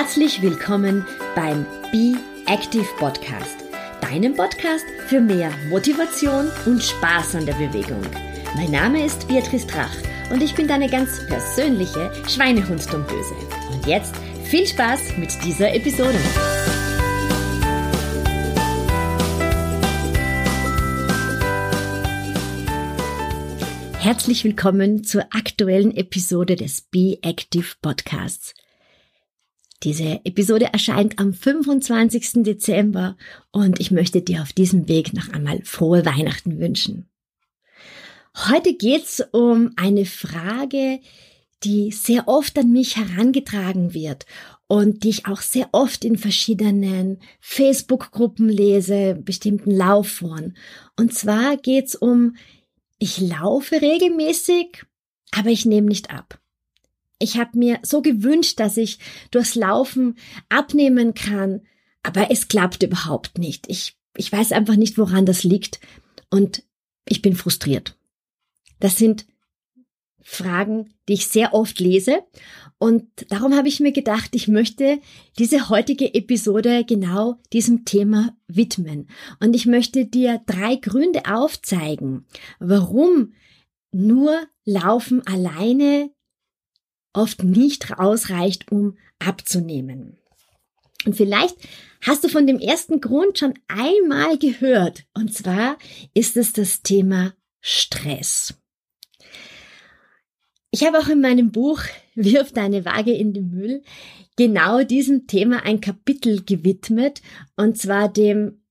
Herzlich willkommen beim Be Active Podcast, deinem Podcast für mehr Motivation und Spaß an der Bewegung. Mein Name ist Beatrice Drach und ich bin deine ganz persönliche Schweinehundsdumböse. Und jetzt viel Spaß mit dieser Episode. Herzlich willkommen zur aktuellen Episode des Be Active Podcasts. Diese Episode erscheint am 25. Dezember und ich möchte dir auf diesem Weg noch einmal frohe Weihnachten wünschen. Heute geht's um eine Frage, die sehr oft an mich herangetragen wird und die ich auch sehr oft in verschiedenen Facebook-Gruppen lese, bestimmten Laufforen. Und zwar geht's um, ich laufe regelmäßig, aber ich nehme nicht ab. Ich habe mir so gewünscht, dass ich durchs Laufen abnehmen kann, aber es klappt überhaupt nicht. Ich, ich weiß einfach nicht, woran das liegt und ich bin frustriert. Das sind Fragen, die ich sehr oft lese und darum habe ich mir gedacht, ich möchte diese heutige Episode genau diesem Thema widmen und ich möchte dir drei Gründe aufzeigen, warum nur Laufen alleine oft nicht ausreicht, um abzunehmen. Und vielleicht hast du von dem ersten Grund schon einmal gehört. Und zwar ist es das Thema Stress. Ich habe auch in meinem Buch Wirf deine Waage in den Müll genau diesem Thema ein Kapitel gewidmet und zwar dem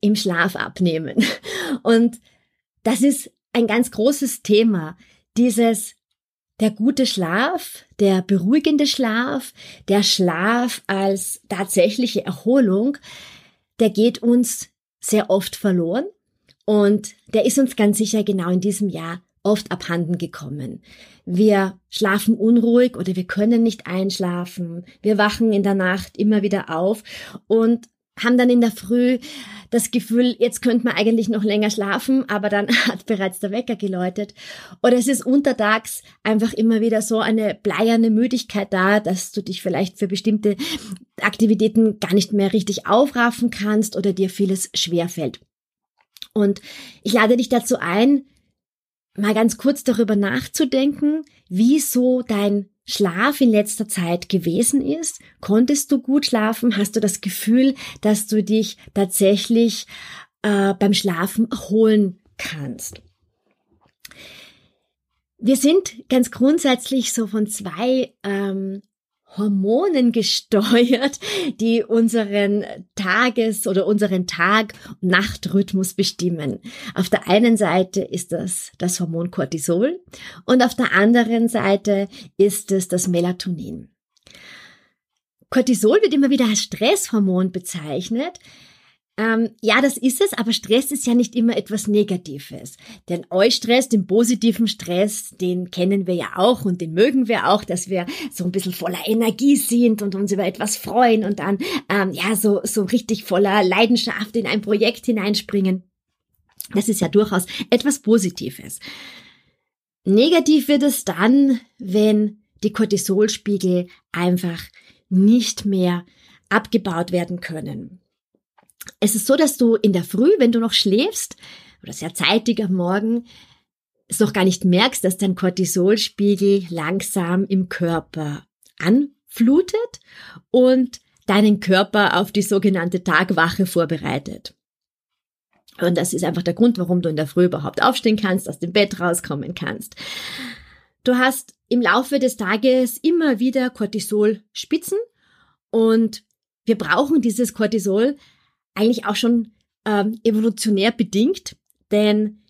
im Schlaf abnehmen. Und das ist ein ganz großes Thema, dieses der gute Schlaf, der beruhigende Schlaf, der Schlaf als tatsächliche Erholung, der geht uns sehr oft verloren und der ist uns ganz sicher genau in diesem Jahr oft abhanden gekommen. Wir schlafen unruhig oder wir können nicht einschlafen. Wir wachen in der Nacht immer wieder auf und haben dann in der Früh das Gefühl, jetzt könnte man eigentlich noch länger schlafen, aber dann hat bereits der Wecker geläutet. Oder es ist untertags einfach immer wieder so eine bleierne Müdigkeit da, dass du dich vielleicht für bestimmte Aktivitäten gar nicht mehr richtig aufraffen kannst oder dir vieles schwerfällt. Und ich lade dich dazu ein, mal ganz kurz darüber nachzudenken, wieso dein Schlaf in letzter Zeit gewesen ist? Konntest du gut schlafen? Hast du das Gefühl, dass du dich tatsächlich äh, beim Schlafen erholen kannst? Wir sind ganz grundsätzlich so von zwei ähm, Hormonen gesteuert, die unseren Tages- oder unseren Tag-Nacht-Rhythmus bestimmen. Auf der einen Seite ist das das Hormon Cortisol und auf der anderen Seite ist es das Melatonin. Cortisol wird immer wieder als Stresshormon bezeichnet, ähm, ja, das ist es, aber Stress ist ja nicht immer etwas Negatives. Den Eustress, den positiven Stress, den kennen wir ja auch und den mögen wir auch, dass wir so ein bisschen voller Energie sind und uns über etwas freuen und dann ähm, ja so, so richtig voller Leidenschaft in ein Projekt hineinspringen. Das ist ja durchaus etwas Positives. Negativ wird es dann, wenn die Cortisolspiegel einfach nicht mehr abgebaut werden können. Es ist so, dass du in der Früh, wenn du noch schläfst, oder sehr zeitig am Morgen, es noch gar nicht merkst, dass dein Cortisolspiegel langsam im Körper anflutet und deinen Körper auf die sogenannte Tagwache vorbereitet. Und das ist einfach der Grund, warum du in der Früh überhaupt aufstehen kannst, aus dem Bett rauskommen kannst. Du hast im Laufe des Tages immer wieder Cortisolspitzen und wir brauchen dieses Cortisol eigentlich auch schon ähm, evolutionär bedingt, denn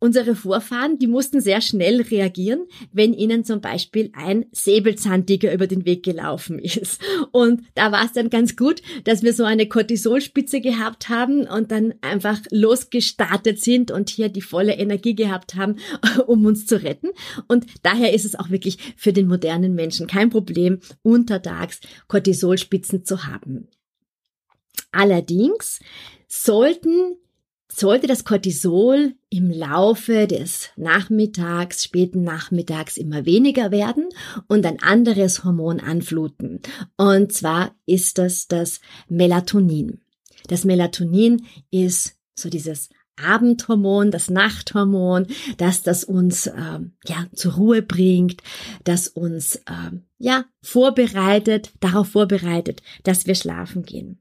unsere Vorfahren, die mussten sehr schnell reagieren, wenn ihnen zum Beispiel ein Säbelzahntiger über den Weg gelaufen ist. Und da war es dann ganz gut, dass wir so eine Cortisolspitze gehabt haben und dann einfach losgestartet sind und hier die volle Energie gehabt haben, um uns zu retten. Und daher ist es auch wirklich für den modernen Menschen kein Problem, untertags Cortisolspitzen zu haben. Allerdings sollten sollte das Cortisol im Laufe des Nachmittags, späten Nachmittags immer weniger werden und ein anderes Hormon anfluten. Und zwar ist das das Melatonin. Das Melatonin ist so dieses Abendhormon, das Nachthormon, dass das uns ähm, ja zur Ruhe bringt, das uns ähm, ja vorbereitet, darauf vorbereitet, dass wir schlafen gehen.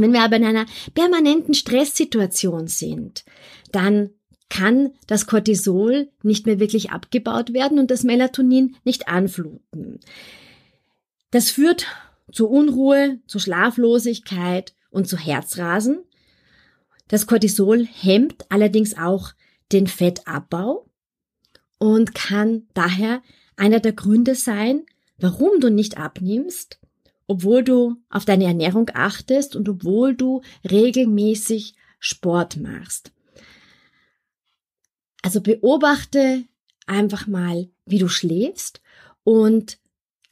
Wenn wir aber in einer permanenten Stresssituation sind, dann kann das Cortisol nicht mehr wirklich abgebaut werden und das Melatonin nicht anfluten. Das führt zu Unruhe, zu Schlaflosigkeit und zu Herzrasen. Das Cortisol hemmt allerdings auch den Fettabbau und kann daher einer der Gründe sein, warum du nicht abnimmst obwohl du auf deine Ernährung achtest und obwohl du regelmäßig Sport machst. Also beobachte einfach mal, wie du schläfst und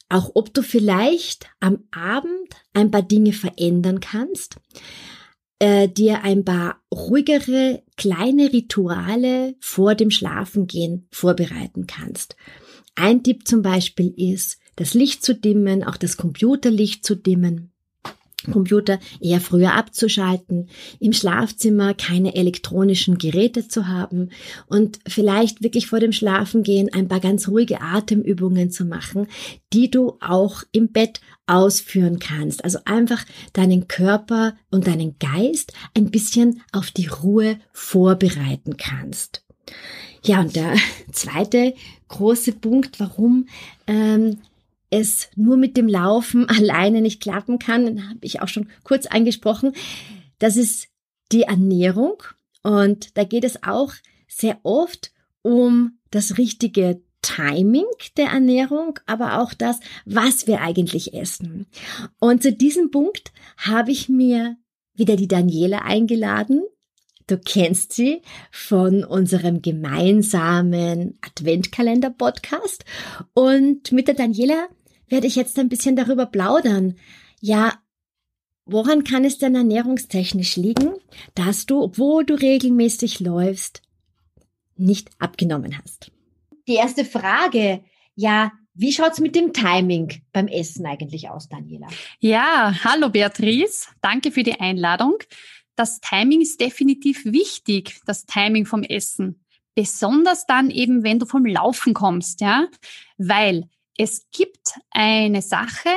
auch ob du vielleicht am Abend ein paar Dinge verändern kannst, äh, dir ein paar ruhigere kleine Rituale vor dem Schlafengehen vorbereiten kannst. Ein Tipp zum Beispiel ist, das Licht zu dimmen, auch das Computerlicht zu dimmen. Computer eher früher abzuschalten, im Schlafzimmer keine elektronischen Geräte zu haben und vielleicht wirklich vor dem Schlafengehen ein paar ganz ruhige Atemübungen zu machen, die du auch im Bett ausführen kannst. Also einfach deinen Körper und deinen Geist ein bisschen auf die Ruhe vorbereiten kannst. Ja, und der zweite große Punkt, warum ähm, es nur mit dem Laufen alleine nicht klappen kann, habe ich auch schon kurz angesprochen, das ist die Ernährung. Und da geht es auch sehr oft um das richtige Timing der Ernährung, aber auch das, was wir eigentlich essen. Und zu diesem Punkt habe ich mir wieder die Daniela eingeladen. Du kennst sie von unserem gemeinsamen Adventkalender-Podcast. Und mit der Daniela werde ich jetzt ein bisschen darüber plaudern. Ja, woran kann es denn ernährungstechnisch liegen, dass du, obwohl du regelmäßig läufst, nicht abgenommen hast? Die erste Frage, ja, wie schaut's mit dem Timing beim Essen eigentlich aus, Daniela? Ja, hallo Beatrice, danke für die Einladung. Das Timing ist definitiv wichtig, das Timing vom Essen. Besonders dann eben, wenn du vom Laufen kommst, ja, weil es gibt eine Sache,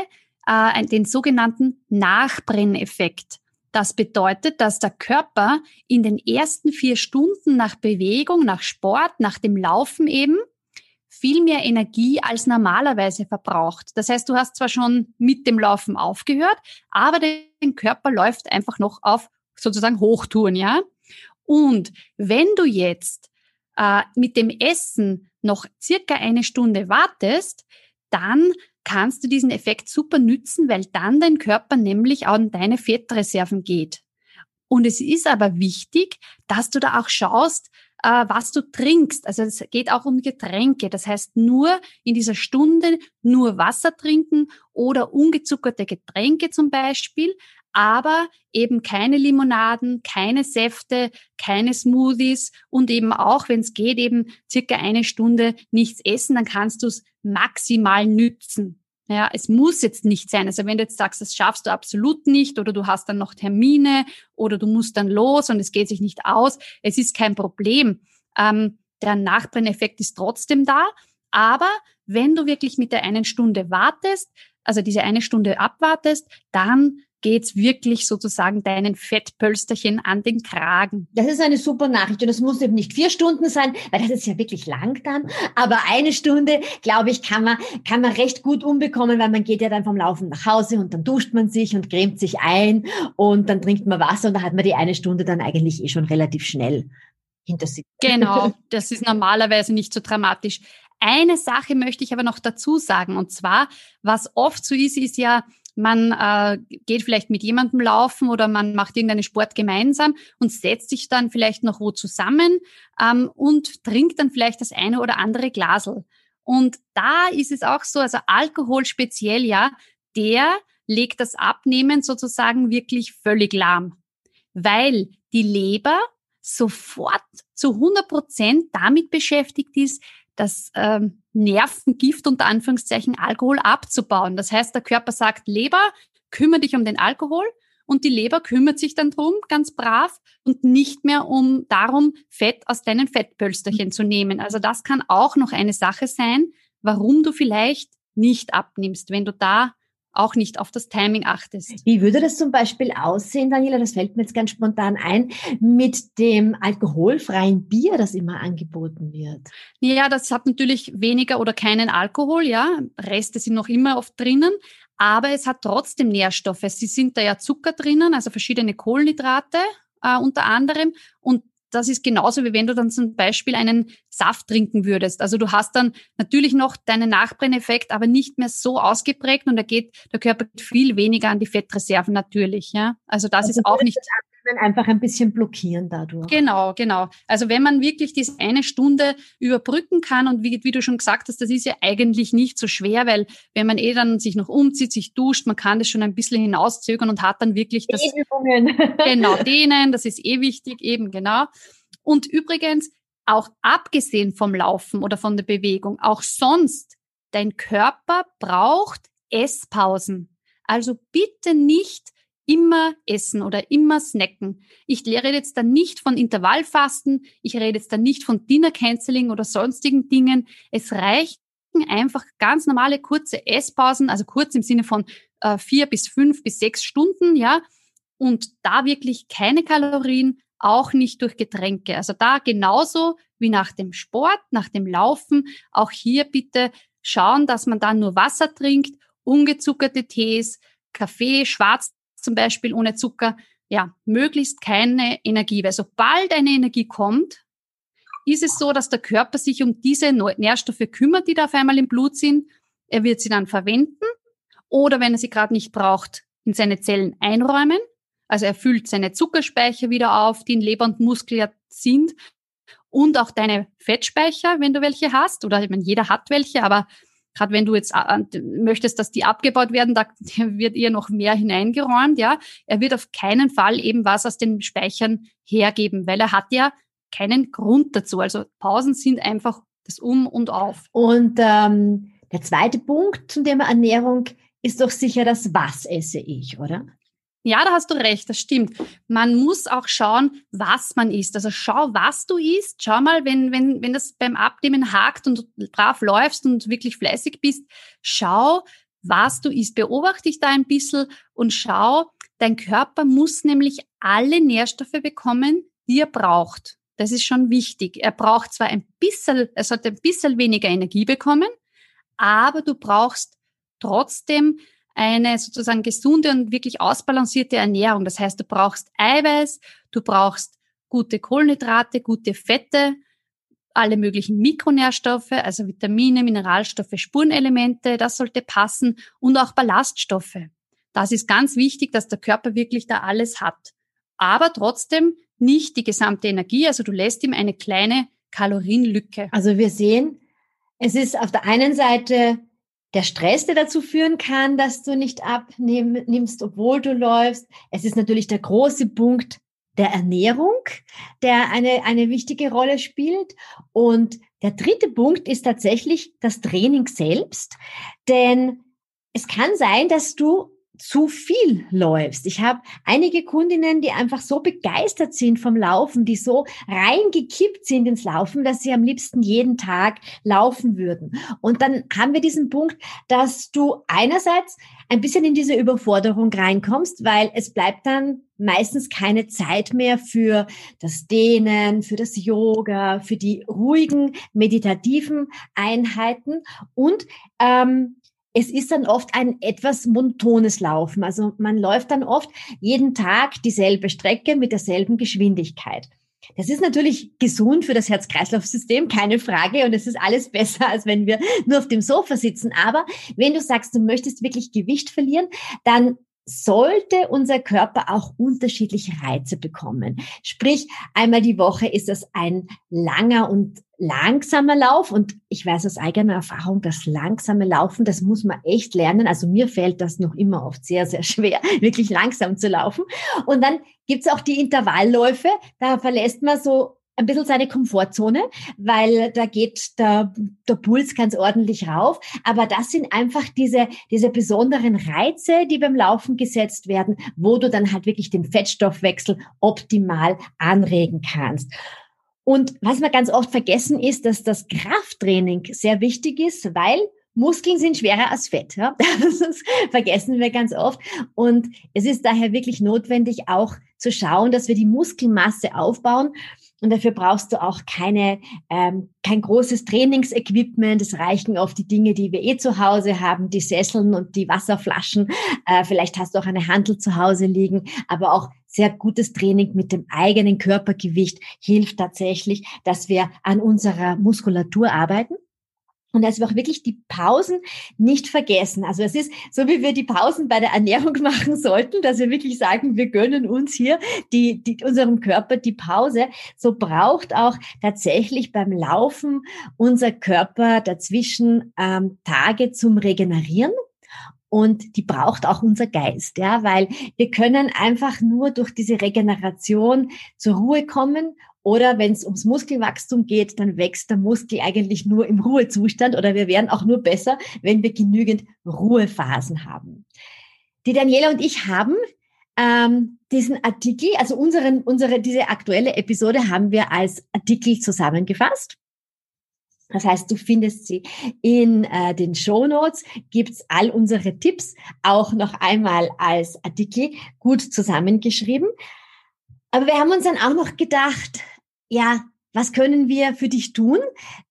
äh, den sogenannten Nachbrenneffekt. Das bedeutet, dass der Körper in den ersten vier Stunden nach Bewegung, nach Sport, nach dem Laufen eben viel mehr Energie als normalerweise verbraucht. Das heißt, du hast zwar schon mit dem Laufen aufgehört, aber dein Körper läuft einfach noch auf sozusagen Hochtouren, ja? Und wenn du jetzt äh, mit dem Essen noch circa eine Stunde wartest, dann kannst du diesen Effekt super nützen, weil dann dein Körper nämlich an deine Fettreserven geht. Und es ist aber wichtig, dass du da auch schaust, äh, was du trinkst. Also es geht auch um Getränke. Das heißt, nur in dieser Stunde nur Wasser trinken oder ungezuckerte Getränke zum Beispiel, aber eben keine Limonaden, keine Säfte, keine Smoothies und eben auch, wenn es geht, eben circa eine Stunde nichts essen, dann kannst du es maximal nützen. Ja, es muss jetzt nicht sein. Also wenn du jetzt sagst, das schaffst du absolut nicht oder du hast dann noch Termine oder du musst dann los und es geht sich nicht aus, es ist kein Problem. Ähm, der Nachbrenneffekt ist trotzdem da. Aber wenn du wirklich mit der einen Stunde wartest, also diese eine Stunde abwartest, dann geht's wirklich sozusagen deinen Fettpölsterchen an den Kragen. Das ist eine super Nachricht und das muss eben nicht vier Stunden sein, weil das ist ja wirklich lang dann. Aber eine Stunde, glaube ich, kann man, kann man recht gut umbekommen, weil man geht ja dann vom Laufen nach Hause und dann duscht man sich und cremt sich ein und dann trinkt man Wasser und da hat man die eine Stunde dann eigentlich eh schon relativ schnell hinter sich. Genau, das ist normalerweise nicht so dramatisch. Eine Sache möchte ich aber noch dazu sagen, und zwar, was oft so ist, ist ja, man äh, geht vielleicht mit jemandem laufen oder man macht irgendeinen Sport gemeinsam und setzt sich dann vielleicht noch wo zusammen ähm, und trinkt dann vielleicht das eine oder andere Glasel. Und da ist es auch so, also Alkohol speziell, ja, der legt das Abnehmen sozusagen wirklich völlig lahm. weil die Leber sofort zu 100 Prozent damit beschäftigt ist, das ähm, Nervengift unter Anführungszeichen Alkohol abzubauen. Das heißt, der Körper sagt, Leber, kümmere dich um den Alkohol und die Leber kümmert sich dann drum, ganz brav und nicht mehr um darum, Fett aus deinen Fettpölsterchen zu nehmen. Also das kann auch noch eine Sache sein, warum du vielleicht nicht abnimmst, wenn du da auch nicht auf das Timing achtest. Wie würde das zum Beispiel aussehen, Daniela? Das fällt mir jetzt ganz spontan ein, mit dem alkoholfreien Bier, das immer angeboten wird. Ja, das hat natürlich weniger oder keinen Alkohol, ja. Reste sind noch immer oft drinnen, aber es hat trotzdem Nährstoffe. Sie sind da ja Zucker drinnen, also verschiedene Kohlenhydrate äh, unter anderem. Und das ist genauso, wie wenn du dann zum Beispiel einen Saft trinken würdest. Also du hast dann natürlich noch deinen Nachbrenneffekt, aber nicht mehr so ausgeprägt und da geht der Körper viel weniger an die Fettreserven natürlich. Ja, also das also ist auch nicht einfach ein bisschen blockieren dadurch. Genau, genau. Also wenn man wirklich diese eine Stunde überbrücken kann und wie, wie du schon gesagt hast, das ist ja eigentlich nicht so schwer, weil wenn man eh dann sich noch umzieht, sich duscht, man kann das schon ein bisschen hinauszögern und hat dann wirklich das. Übungen. genau, dehnen, das ist eh wichtig, eben genau. Und übrigens, auch abgesehen vom Laufen oder von der Bewegung, auch sonst, dein Körper braucht Esspausen. Also bitte nicht immer essen oder immer snacken. Ich rede jetzt dann nicht von Intervallfasten, ich rede jetzt dann nicht von Dinner Canceling oder sonstigen Dingen. Es reicht einfach ganz normale kurze Esspausen, also kurz im Sinne von äh, vier bis fünf bis sechs Stunden, ja. Und da wirklich keine Kalorien, auch nicht durch Getränke. Also da genauso wie nach dem Sport, nach dem Laufen, auch hier bitte schauen, dass man dann nur Wasser trinkt, ungezuckerte Tees, Kaffee, schwarz zum Beispiel ohne Zucker, ja, möglichst keine Energie, weil sobald eine Energie kommt, ist es so, dass der Körper sich um diese Nährstoffe kümmert, die da auf einmal im Blut sind. Er wird sie dann verwenden oder wenn er sie gerade nicht braucht, in seine Zellen einräumen. Also er füllt seine Zuckerspeicher wieder auf, die in Leber und Muskel sind. Und auch deine Fettspeicher, wenn du welche hast. Oder ich meine, jeder hat welche, aber gerade wenn du jetzt äh, möchtest, dass die abgebaut werden, da wird ihr noch mehr hineingeräumt, ja. Er wird auf keinen Fall eben was aus den Speichern hergeben, weil er hat ja keinen Grund dazu. Also Pausen sind einfach das Um und Auf. Und ähm, der zweite Punkt zum Thema Ernährung ist doch sicher das Was esse ich, oder? Ja, da hast du recht, das stimmt. Man muss auch schauen, was man isst. Also schau, was du isst. Schau mal, wenn, wenn, wenn das beim Abnehmen hakt und du brav läufst und wirklich fleißig bist, schau, was du isst. Beobachte dich da ein bisschen und schau, dein Körper muss nämlich alle Nährstoffe bekommen, die er braucht. Das ist schon wichtig. Er braucht zwar ein bisschen, er sollte ein bisschen weniger Energie bekommen, aber du brauchst trotzdem eine sozusagen gesunde und wirklich ausbalancierte Ernährung. Das heißt, du brauchst Eiweiß, du brauchst gute Kohlenhydrate, gute Fette, alle möglichen Mikronährstoffe, also Vitamine, Mineralstoffe, Spurenelemente, das sollte passen und auch Ballaststoffe. Das ist ganz wichtig, dass der Körper wirklich da alles hat. Aber trotzdem nicht die gesamte Energie, also du lässt ihm eine kleine Kalorienlücke. Also wir sehen, es ist auf der einen Seite der Stress, der dazu führen kann, dass du nicht abnimmst, obwohl du läufst. Es ist natürlich der große Punkt der Ernährung, der eine, eine wichtige Rolle spielt. Und der dritte Punkt ist tatsächlich das Training selbst. Denn es kann sein, dass du zu viel läufst. Ich habe einige Kundinnen, die einfach so begeistert sind vom Laufen, die so reingekippt sind ins Laufen, dass sie am liebsten jeden Tag laufen würden. Und dann haben wir diesen Punkt, dass du einerseits ein bisschen in diese Überforderung reinkommst, weil es bleibt dann meistens keine Zeit mehr für das Dehnen, für das Yoga, für die ruhigen, meditativen Einheiten und ähm, es ist dann oft ein etwas monotones Laufen. Also man läuft dann oft jeden Tag dieselbe Strecke mit derselben Geschwindigkeit. Das ist natürlich gesund für das Herz-Kreislauf-System, keine Frage. Und es ist alles besser, als wenn wir nur auf dem Sofa sitzen. Aber wenn du sagst, du möchtest wirklich Gewicht verlieren, dann sollte unser Körper auch unterschiedliche Reize bekommen. Sprich, einmal die Woche ist das ein langer und langsamer Lauf und ich weiß aus eigener Erfahrung, das langsame Laufen, das muss man echt lernen. Also mir fällt das noch immer oft sehr, sehr schwer, wirklich langsam zu laufen. Und dann gibt's auch die Intervallläufe, da verlässt man so ein bisschen seine Komfortzone, weil da geht der, der Puls ganz ordentlich rauf. Aber das sind einfach diese, diese besonderen Reize, die beim Laufen gesetzt werden, wo du dann halt wirklich den Fettstoffwechsel optimal anregen kannst. Und was wir ganz oft vergessen ist, dass das Krafttraining sehr wichtig ist, weil Muskeln sind schwerer als Fett. Ja? Das vergessen wir ganz oft. Und es ist daher wirklich notwendig, auch zu schauen, dass wir die Muskelmasse aufbauen. Und dafür brauchst du auch keine, ähm, kein großes Trainingsequipment. Es reichen oft die Dinge, die wir eh zu Hause haben, die Sesseln und die Wasserflaschen. Äh, vielleicht hast du auch eine Handel zu Hause liegen, aber auch sehr gutes Training mit dem eigenen Körpergewicht hilft tatsächlich, dass wir an unserer Muskulatur arbeiten. Und dass wir auch wirklich die Pausen nicht vergessen. Also es ist so, wie wir die Pausen bei der Ernährung machen sollten, dass wir wirklich sagen, wir gönnen uns hier die, die, unserem Körper die Pause. So braucht auch tatsächlich beim Laufen unser Körper dazwischen ähm, Tage zum Regenerieren und die braucht auch unser Geist, ja, weil wir können einfach nur durch diese Regeneration zur Ruhe kommen oder wenn es ums Muskelwachstum geht, dann wächst der Muskel eigentlich nur im Ruhezustand oder wir werden auch nur besser, wenn wir genügend Ruhephasen haben. Die Daniela und ich haben ähm, diesen Artikel, also unseren, unsere, diese aktuelle Episode haben wir als Artikel zusammengefasst. Das heißt, du findest sie in äh, den Show Notes, gibt's all unsere Tipps auch noch einmal als Artikel gut zusammengeschrieben. Aber wir haben uns dann auch noch gedacht, ja, was können wir für dich tun?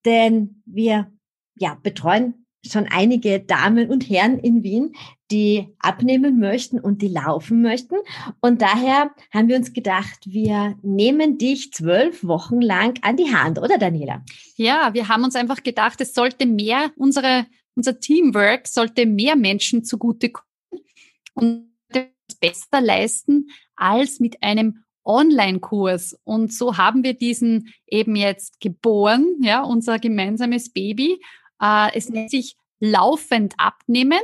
Denn wir ja, betreuen schon einige Damen und Herren in Wien, die abnehmen möchten und die laufen möchten. Und daher haben wir uns gedacht, wir nehmen dich zwölf Wochen lang an die Hand, oder Daniela? Ja, wir haben uns einfach gedacht, es sollte mehr, unsere, unser Teamwork sollte mehr Menschen zugutekommen und besser leisten als mit einem Online-Kurs. Und so haben wir diesen eben jetzt geboren, ja, unser gemeinsames Baby. Äh, es nennt sich laufend abnehmen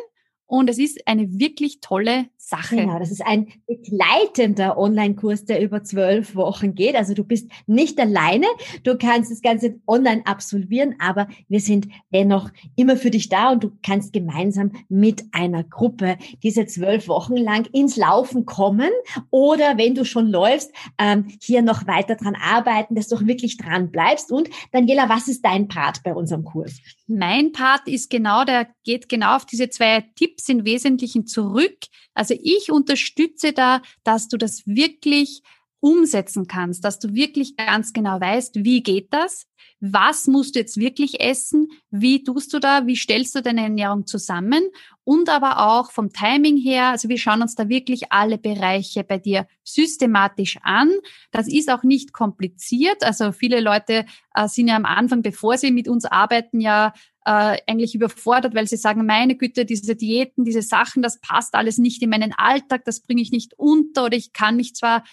und es ist eine wirklich tolle Sache. Genau, das ist ein begleitender Online-Kurs, der über zwölf Wochen geht. Also du bist nicht alleine, du kannst das Ganze online absolvieren, aber wir sind dennoch immer für dich da und du kannst gemeinsam mit einer Gruppe diese zwölf Wochen lang ins Laufen kommen oder wenn du schon läufst, ähm, hier noch weiter dran arbeiten, dass du auch wirklich dran bleibst. Und Daniela, was ist dein Part bei unserem Kurs? Mein Part ist genau, der geht genau auf diese zwei Tipps im Wesentlichen zurück. Also ich unterstütze da, dass du das wirklich umsetzen kannst, dass du wirklich ganz genau weißt, wie geht das? Was musst du jetzt wirklich essen? Wie tust du da? Wie stellst du deine Ernährung zusammen? Und aber auch vom Timing her, also wir schauen uns da wirklich alle Bereiche bei dir systematisch an. Das ist auch nicht kompliziert. Also viele Leute äh, sind ja am Anfang, bevor sie mit uns arbeiten, ja äh, eigentlich überfordert, weil sie sagen, meine Güte, diese Diäten, diese Sachen, das passt alles nicht in meinen Alltag, das bringe ich nicht unter oder ich kann mich zwar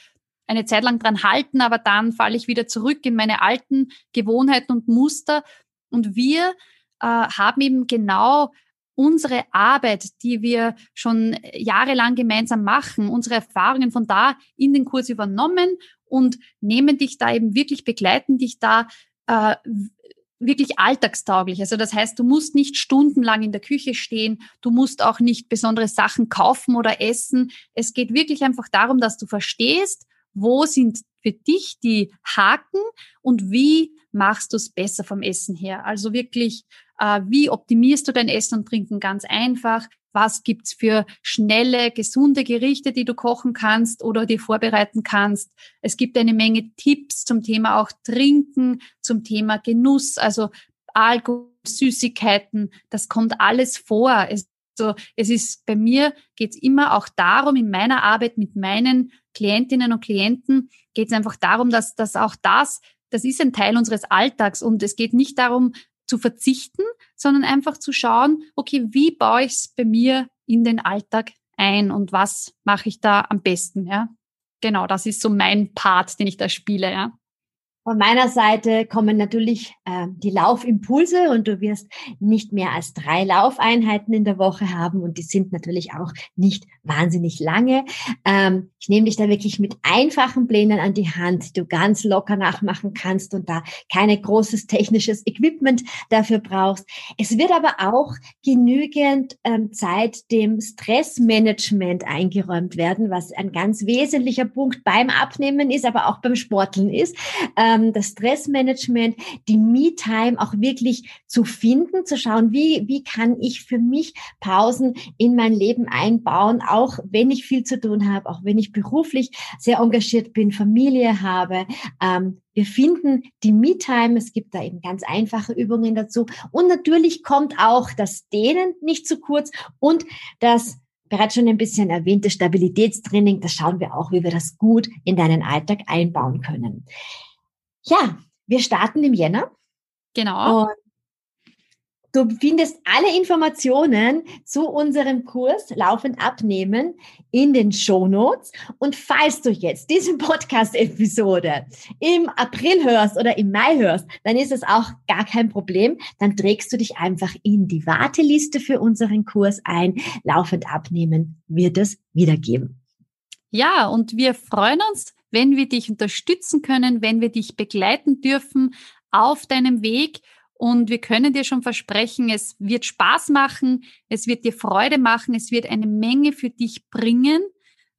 eine Zeit lang dran halten, aber dann falle ich wieder zurück in meine alten Gewohnheiten und Muster. Und wir äh, haben eben genau unsere Arbeit, die wir schon jahrelang gemeinsam machen, unsere Erfahrungen von da in den Kurs übernommen und nehmen dich da eben wirklich, begleiten dich da äh, wirklich alltagstauglich. Also das heißt, du musst nicht stundenlang in der Küche stehen, du musst auch nicht besondere Sachen kaufen oder essen. Es geht wirklich einfach darum, dass du verstehst, wo sind für dich die Haken und wie machst du es besser vom Essen her. Also wirklich, äh, wie optimierst du dein Essen und Trinken ganz einfach? Was gibt's für schnelle, gesunde Gerichte, die du kochen kannst oder dir vorbereiten kannst? Es gibt eine Menge Tipps zum Thema auch Trinken, zum Thema Genuss, also Alkohol, Süßigkeiten, das kommt alles vor. Es, so, es ist bei mir geht's immer auch darum, in meiner Arbeit mit meinen Klientinnen und Klienten geht es einfach darum, dass, dass auch das, das ist ein Teil unseres Alltags und es geht nicht darum zu verzichten, sondern einfach zu schauen, okay, wie baue ich es bei mir in den Alltag ein und was mache ich da am besten, ja. Genau, das ist so mein Part, den ich da spiele, ja. Von meiner Seite kommen natürlich äh, die Laufimpulse und du wirst nicht mehr als drei Laufeinheiten in der Woche haben und die sind natürlich auch nicht wahnsinnig lange. Ähm, ich nehme dich da wirklich mit einfachen Plänen an die Hand, die du ganz locker nachmachen kannst und da keine großes technisches Equipment dafür brauchst. Es wird aber auch genügend ähm, Zeit dem Stressmanagement eingeräumt werden, was ein ganz wesentlicher Punkt beim Abnehmen ist, aber auch beim Sporteln ist. Ähm, ähm, das Stressmanagement, die Me-Time auch wirklich zu finden, zu schauen, wie, wie kann ich für mich Pausen in mein Leben einbauen, auch wenn ich viel zu tun habe, auch wenn ich beruflich sehr engagiert bin, Familie habe. Ähm, wir finden die Me-Time, es gibt da eben ganz einfache Übungen dazu. Und natürlich kommt auch das Dehnen nicht zu kurz und das bereits schon ein bisschen erwähnte Stabilitätstraining, das schauen wir auch, wie wir das gut in deinen Alltag einbauen können. Ja, wir starten im Jänner. Genau. Und du findest alle Informationen zu unserem Kurs Laufend abnehmen in den Shownotes. Und falls du jetzt diese Podcast-Episode im April hörst oder im Mai hörst, dann ist es auch gar kein Problem. Dann trägst du dich einfach in die Warteliste für unseren Kurs ein. Laufend abnehmen wird es wiedergeben. Ja, und wir freuen uns, wenn wir dich unterstützen können, wenn wir dich begleiten dürfen auf deinem Weg. Und wir können dir schon versprechen, es wird Spaß machen, es wird dir Freude machen, es wird eine Menge für dich bringen.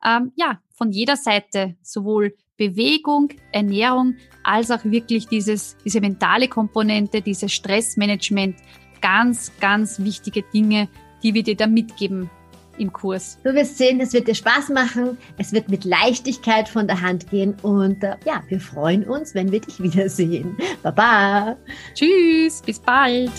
Ähm, ja, von jeder Seite, sowohl Bewegung, Ernährung, als auch wirklich dieses, diese mentale Komponente, dieses Stressmanagement. Ganz, ganz wichtige Dinge, die wir dir da mitgeben im Kurs. Du wirst sehen, es wird dir Spaß machen, es wird mit Leichtigkeit von der Hand gehen und äh, ja, wir freuen uns, wenn wir dich wiedersehen. Baba. Tschüss, bis bald.